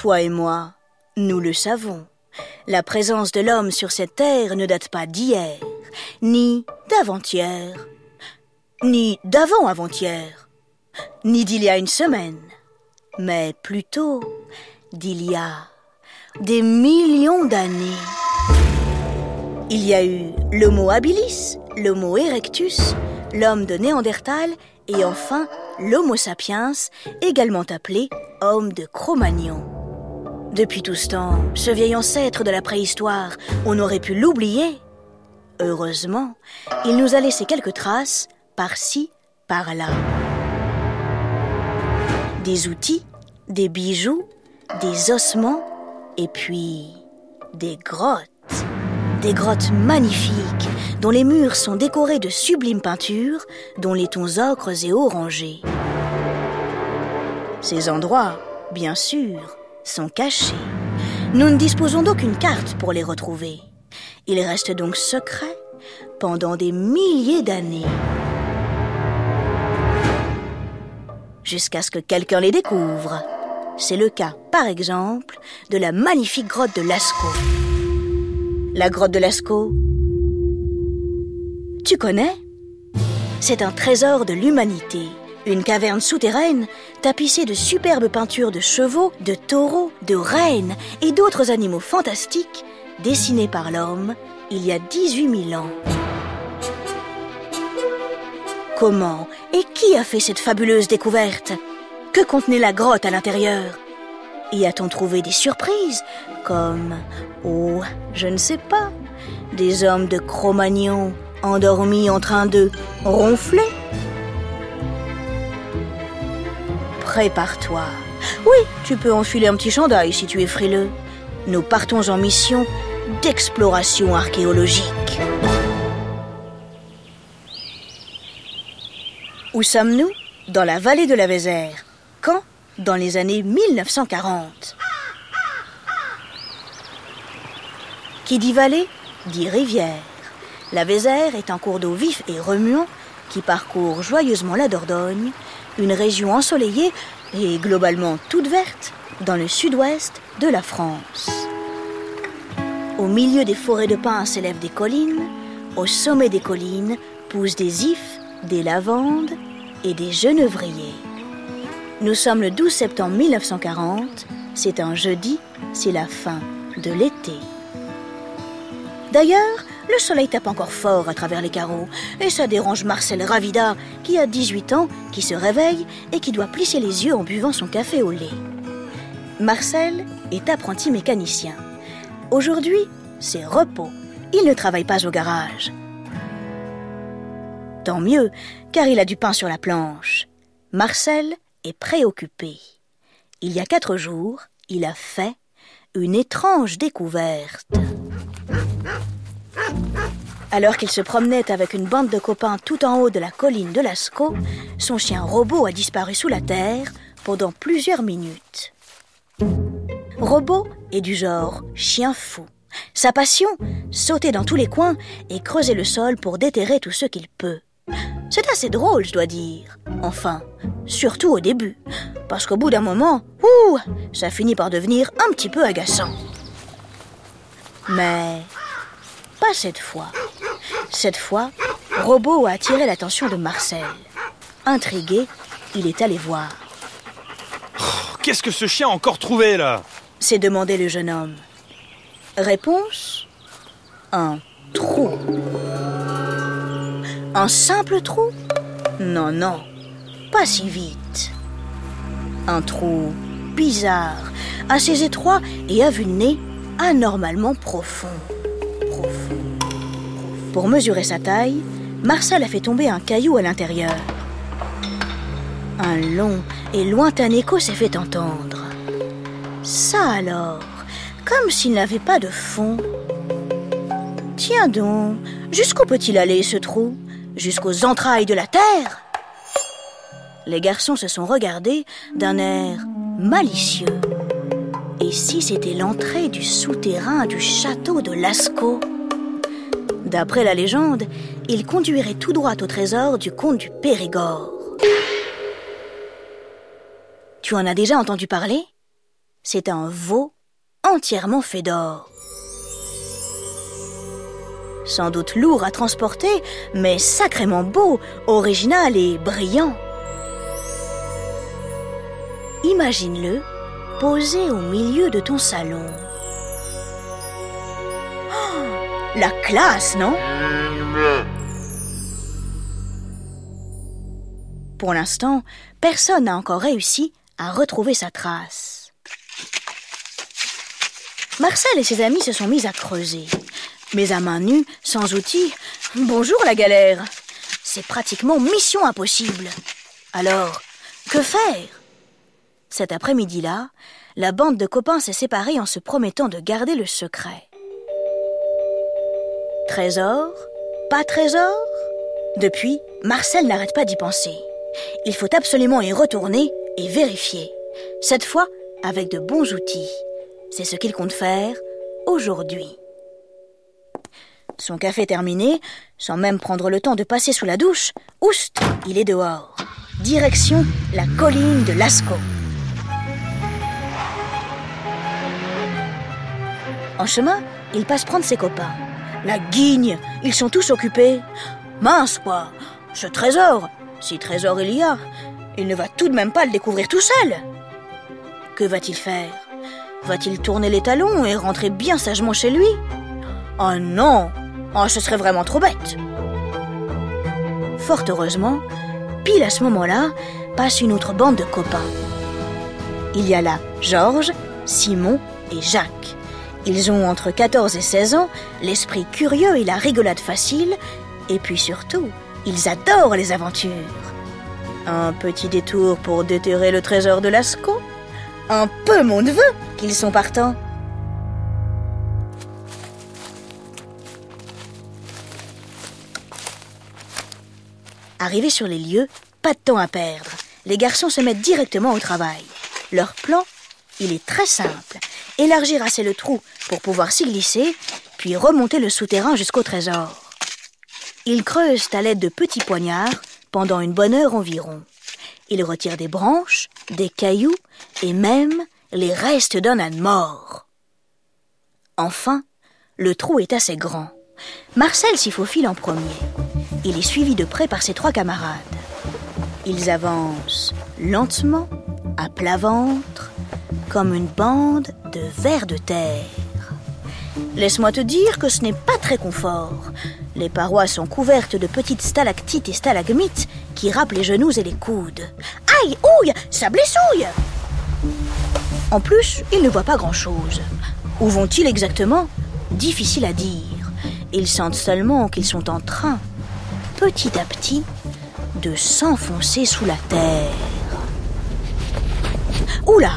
Toi et moi, nous le savons. La présence de l'homme sur cette terre ne date pas d'hier, ni d'avant-hier, ni d'avant-avant-hier, ni d'il y a une semaine, mais plutôt d'il y a des millions d'années. Il y a eu l'Homo habilis, l'Homo erectus, l'homme de Néandertal et enfin l'Homo sapiens, également appelé homme de Cro-Magnon. Depuis tout ce temps, ce vieil ancêtre de la préhistoire, on aurait pu l'oublier. Heureusement, il nous a laissé quelques traces, par-ci, par-là. Des outils, des bijoux, des ossements, et puis des grottes. Des grottes magnifiques, dont les murs sont décorés de sublimes peintures, dont les tons ocres et orangés. Ces endroits, bien sûr, sont cachés. Nous ne disposons d'aucune carte pour les retrouver. Ils restent donc secrets pendant des milliers d'années. Jusqu'à ce que quelqu'un les découvre. C'est le cas, par exemple, de la magnifique grotte de Lascaux. La grotte de Lascaux Tu connais? C'est un trésor de l'humanité. Une caverne souterraine tapissée de superbes peintures de chevaux, de taureaux, de reines et d'autres animaux fantastiques dessinés par l'homme il y a 18 000 ans. Comment et qui a fait cette fabuleuse découverte? Que contenait la grotte à l'intérieur? Y a-t-on trouvé des surprises comme, oh, je ne sais pas, des hommes de Cro-Magnon endormis en train de ronfler? Prépare-toi. Oui, tu peux enfiler un petit chandail si tu es frileux. Nous partons en mission d'exploration archéologique. Où sommes-nous? Dans la vallée de la Vézère. Quand? Dans les années 1940. Qui dit vallée dit rivière. La Vézère est un cours d'eau vif et remuant qui parcourt joyeusement la Dordogne, une région ensoleillée et globalement toute verte dans le sud-ouest de la France. Au milieu des forêts de pins s'élèvent des collines, au sommet des collines poussent des ifs, des lavandes et des genevriers. Nous sommes le 12 septembre 1940, c'est un jeudi, c'est la fin de l'été. D'ailleurs, le soleil tape encore fort à travers les carreaux et ça dérange Marcel Ravida, qui a 18 ans, qui se réveille et qui doit plisser les yeux en buvant son café au lait. Marcel est apprenti mécanicien. Aujourd'hui, c'est repos. Il ne travaille pas au garage. Tant mieux, car il a du pain sur la planche. Marcel est préoccupé. Il y a quatre jours, il a fait une étrange découverte. Alors qu'il se promenait avec une bande de copains tout en haut de la colline de Lascaux, son chien Robot a disparu sous la terre pendant plusieurs minutes. Robot est du genre chien fou. Sa passion, sauter dans tous les coins et creuser le sol pour déterrer tout ce qu'il peut. C'est assez drôle, je dois dire. Enfin, surtout au début. Parce qu'au bout d'un moment, ouh, ça finit par devenir un petit peu agaçant. Mais pas cette fois. Cette fois, Robot a attiré l'attention de Marcel. Intrigué, il est allé voir. Oh, Qu'est-ce que ce chien a encore trouvé là? S'est demandé le jeune homme. Réponse? Un trou. Un simple trou? Non, non, pas si vite. Un trou bizarre, assez étroit et à vue de nez anormalement profond. Profond. Pour mesurer sa taille, Marcel a fait tomber un caillou à l'intérieur. Un long et lointain écho s'est fait entendre. Ça alors, comme s'il n'avait pas de fond. Tiens donc, jusqu'où peut-il aller ce trou? Jusqu'aux entrailles de la terre? Les garçons se sont regardés d'un air malicieux. Et si c'était l'entrée du souterrain du château de Lascaux? D'après la légende, il conduirait tout droit au trésor du comte du Périgord. Tu en as déjà entendu parler? C'est un veau entièrement fait d'or. Sans doute lourd à transporter, mais sacrément beau, original et brillant. Imagine-le posé au milieu de ton salon. La classe, non? Pour l'instant, personne n'a encore réussi à retrouver sa trace. Marcel et ses amis se sont mis à creuser. Mais à main nue, sans outils, bonjour la galère. C'est pratiquement mission impossible. Alors, que faire? Cet après-midi-là, la bande de copains s'est séparée en se promettant de garder le secret. Trésor? Pas trésor? Depuis, Marcel n'arrête pas d'y penser. Il faut absolument y retourner et vérifier. Cette fois, avec de bons outils. C'est ce qu'il compte faire aujourd'hui. Son café terminé, sans même prendre le temps de passer sous la douche, oust, il est dehors. Direction la colline de Lascaux. En chemin, il passe prendre ses copains. La guigne, ils sont tous occupés. Mince quoi, ce trésor, si trésor il y a, il ne va tout de même pas le découvrir tout seul. Que va-t-il faire? Va-t-il tourner les talons et rentrer bien sagement chez lui? Oh non Oh, ce serait vraiment trop bête Fort heureusement, pile à ce moment-là, passe une autre bande de copains. Il y a là Georges, Simon et Jacques. Ils ont entre 14 et 16 ans, l'esprit curieux et la rigolade facile, et puis surtout, ils adorent les aventures. Un petit détour pour déterrer le trésor de Lascaux Un peu mon neveu qu'ils sont partants. Arrivés sur les lieux, pas de temps à perdre. Les garçons se mettent directement au travail. Leur plan, il est très simple. Élargir assez le trou pour pouvoir s'y glisser, puis remonter le souterrain jusqu'au trésor. Ils creusent à l'aide de petits poignards pendant une bonne heure environ. Ils retirent des branches, des cailloux et même les restes d'un âne mort. Enfin, le trou est assez grand. Marcel s'y faufile en premier. Il est suivi de près par ses trois camarades. Ils avancent lentement, à plat ventre, comme une bande de vers de terre. Laisse-moi te dire que ce n'est pas très confort. Les parois sont couvertes de petites stalactites et stalagmites qui râpent les genoux et les coudes. Aïe, ouille, ça blessouille En plus, ils ne voient pas grand-chose. Où vont-ils exactement? Difficile à dire. Ils sentent seulement qu'ils sont en train, petit à petit, de s'enfoncer sous la terre. Oula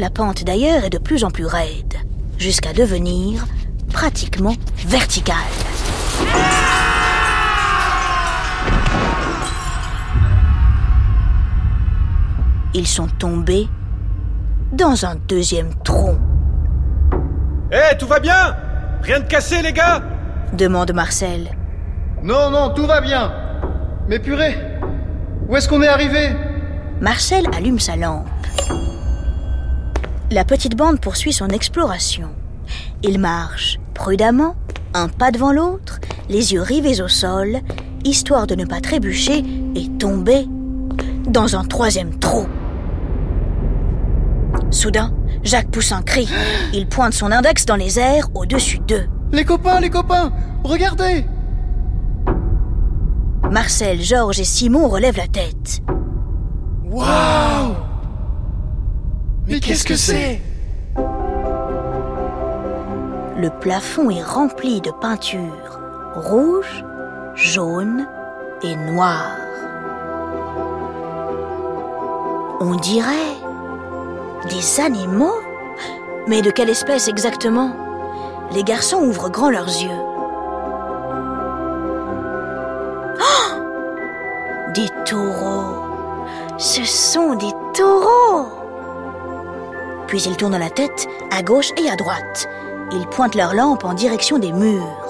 La pente d'ailleurs est de plus en plus raide, jusqu'à devenir pratiquement verticale. Ils sont tombés dans un deuxième tronc. Hé, tout va bien? Rien de cassé, les gars? Demande Marcel. Non, non, tout va bien. Mais purée, où est-ce qu'on est arrivé? Marcel allume sa lampe. La petite bande poursuit son exploration. Il marche prudemment, un pas devant l'autre, les yeux rivés au sol, histoire de ne pas trébucher et tomber dans un troisième trou. Soudain, Jacques pousse un cri. Il pointe son index dans les airs au-dessus d'eux. Les copains, les copains, regardez Marcel, Georges et Simon relèvent la tête. Waouh Mais qu'est-ce que c'est Le plafond est rempli de peintures rouges, jaunes et noires. On dirait des animaux. Mais de quelle espèce exactement? Les garçons ouvrent grand leurs yeux. Oh! Des taureaux. Ce sont des taureaux Puis ils tournent la tête à gauche et à droite. Ils pointent leur lampe en direction des murs.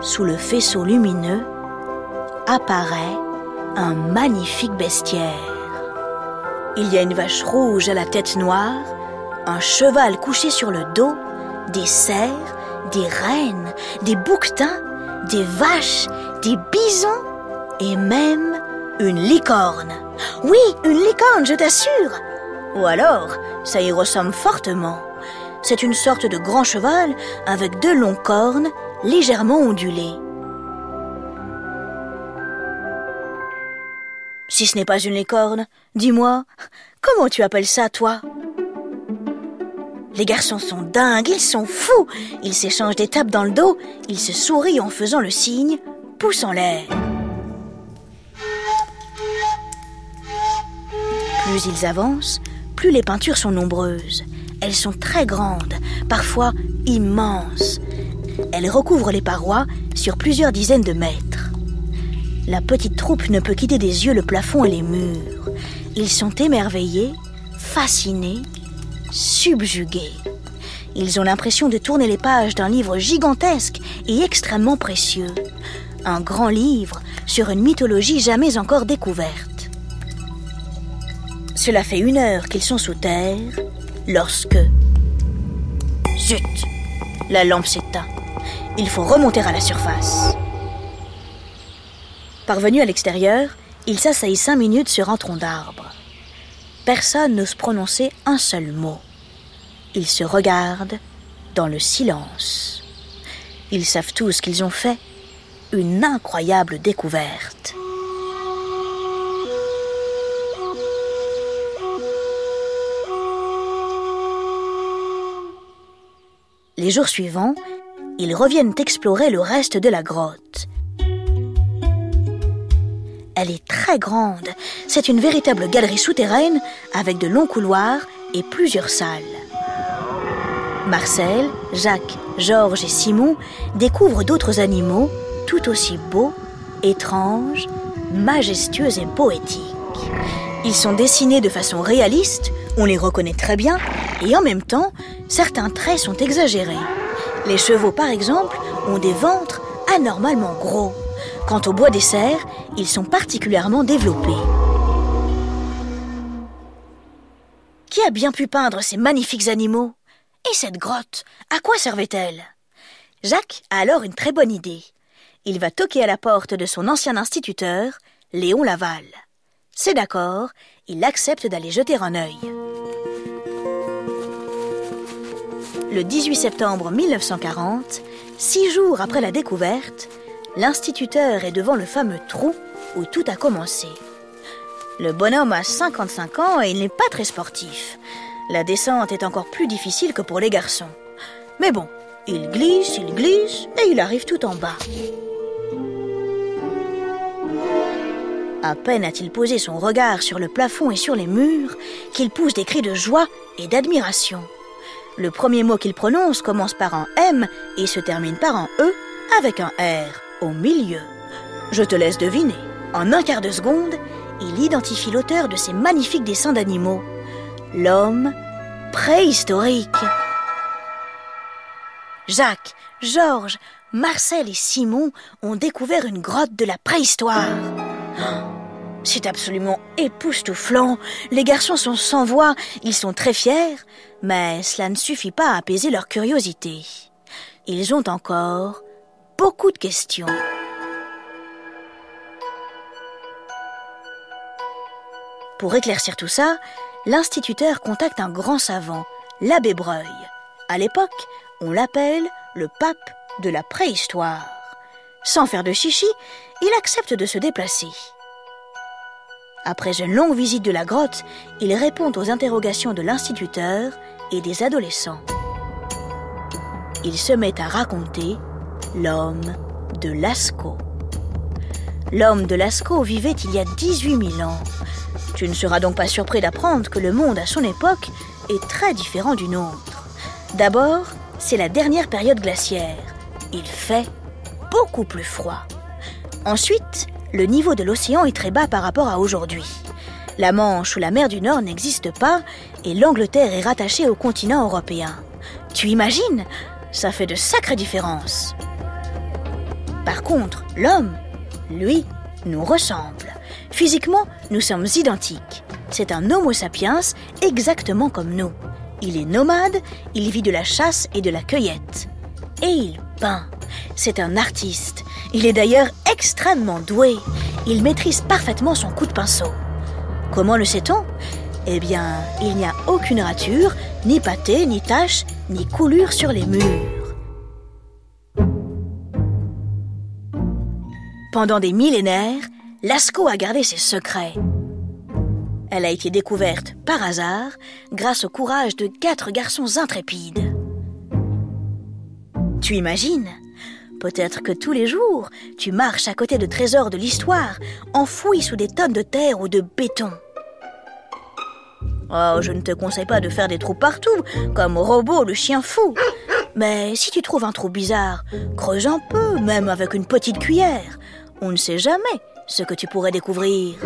Sous le faisceau lumineux apparaît un magnifique bestiaire. Il y a une vache rouge à la tête noire, un cheval couché sur le dos, des cerfs, des rennes, des bouquetins, des vaches, des bisons et même une licorne. Oui, une licorne, je t'assure. Ou alors, ça y ressemble fortement. C'est une sorte de grand cheval avec deux longs cornes légèrement ondulées. Si ce n'est pas une licorne, dis-moi, comment tu appelles ça, toi? Les garçons sont dingues, ils sont fous. Ils s'échangent des tapes dans le dos, ils se sourient en faisant le signe, pouce en l'air. Plus ils avancent, les peintures sont nombreuses. Elles sont très grandes, parfois immenses. Elles recouvrent les parois sur plusieurs dizaines de mètres. La petite troupe ne peut quitter des yeux le plafond et les murs. Ils sont émerveillés, fascinés, subjugués. Ils ont l'impression de tourner les pages d'un livre gigantesque et extrêmement précieux. Un grand livre sur une mythologie jamais encore découverte. Cela fait une heure qu'ils sont sous terre lorsque... Zut La lampe s'éteint. Il faut remonter à la surface. Parvenu à l'extérieur, il s'asseyent cinq minutes sur un tronc d'arbre. Personne n'ose prononcer un seul mot. Ils se regardent dans le silence. Ils savent tous qu'ils ont fait une incroyable découverte. Les jours suivants, ils reviennent explorer le reste de la grotte. Elle est très grande. C'est une véritable galerie souterraine avec de longs couloirs et plusieurs salles. Marcel, Jacques, Georges et Simon découvrent d'autres animaux tout aussi beaux, étranges, majestueux et poétiques. Ils sont dessinés de façon réaliste, on les reconnaît très bien, et en même temps, certains traits sont exagérés. Les chevaux, par exemple, ont des ventres anormalement gros. Quant au bois des cerfs, ils sont particulièrement développés. Qui a bien pu peindre ces magnifiques animaux? Et cette grotte, à quoi servait-elle? Jacques a alors une très bonne idée. Il va toquer à la porte de son ancien instituteur, Léon Laval. C'est d'accord, il accepte d'aller jeter un œil. Le 18 septembre 1940, six jours après la découverte, l'instituteur est devant le fameux trou où tout a commencé. Le bonhomme a 55 ans et il n'est pas très sportif. La descente est encore plus difficile que pour les garçons. Mais bon, il glisse, il glisse et il arrive tout en bas. À peine a-t-il posé son regard sur le plafond et sur les murs qu'il pousse des cris de joie et d'admiration. Le premier mot qu'il prononce commence par un M et se termine par un E avec un R au milieu. Je te laisse deviner. En un quart de seconde, il identifie l'auteur de ces magnifiques dessins d'animaux. L'homme préhistorique. Jacques, Georges, Marcel et Simon ont découvert une grotte de la préhistoire. C'est absolument époustouflant. Les garçons sont sans voix, ils sont très fiers, mais cela ne suffit pas à apaiser leur curiosité. Ils ont encore beaucoup de questions. Pour éclaircir tout ça, l'instituteur contacte un grand savant, l'abbé Breuil. À l'époque, on l'appelle le pape de la préhistoire. Sans faire de chichi, il accepte de se déplacer. Après une longue visite de la grotte, il répond aux interrogations de l'instituteur et des adolescents. Il se met à raconter l'homme de Lascaux. L'homme de Lascaux vivait il y a 18 000 ans. Tu ne seras donc pas surpris d'apprendre que le monde à son époque est très différent du nôtre. D'abord, c'est la dernière période glaciaire. Il fait beaucoup plus froid. Ensuite, le niveau de l'océan est très bas par rapport à aujourd'hui. La Manche ou la mer du Nord n'existent pas et l'Angleterre est rattachée au continent européen. Tu imagines? Ça fait de sacrées différences. Par contre, l'homme, lui, nous ressemble. Physiquement, nous sommes identiques. c'est un Homo sapiens exactement comme nous. Il est nomade, il vit de la chasse et de la cueillette. Et il peint. C'est un artiste. Il est d'ailleurs extrêmement doué. Il maîtrise parfaitement son coup de pinceau. Comment le sait-on? Eh bien, il n'y a aucune rature, ni pâté, ni tache, ni coulure sur les murs. Pendant des millénaires, Lascaux a gardé ses secrets. Elle a été découverte par hasard grâce au courage de quatre garçons intrépides. Tu imagines? Peut-être que tous les jours, tu marches à côté de trésors de l'histoire, enfouis sous des tonnes de terre ou de béton. Oh, je ne te conseille pas de faire des trous partout, comme Robot le chien fou. Mais si tu trouves un trou bizarre, creuse un peu, même avec une petite cuillère. On ne sait jamais ce que tu pourrais découvrir.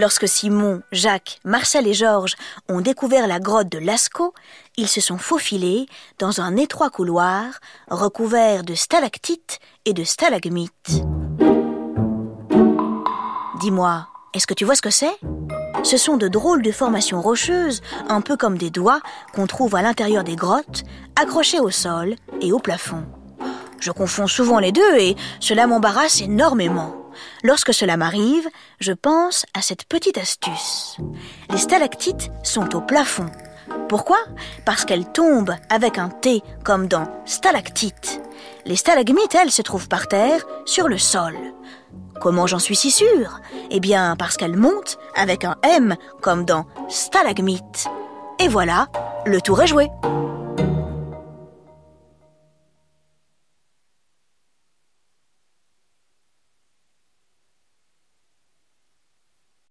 Lorsque Simon, Jacques, Marcel et Georges ont découvert la grotte de Lascaux, ils se sont faufilés dans un étroit couloir recouvert de stalactites et de stalagmites. Dis-moi, est-ce que tu vois ce que c'est? Ce sont de drôles de formations rocheuses, un peu comme des doigts qu'on trouve à l'intérieur des grottes, accrochés au sol et au plafond. Je confonds souvent les deux et cela m'embarrasse énormément. Lorsque cela m'arrive, je pense à cette petite astuce. Les stalactites sont au plafond. Pourquoi? Parce qu'elles tombent avec un T comme dans stalactite. Les stalagmites, elles, se trouvent par terre, sur le sol. Comment j'en suis si sûre? Eh bien, parce qu'elles montent avec un M comme dans stalagmite. Et voilà, le tour est joué.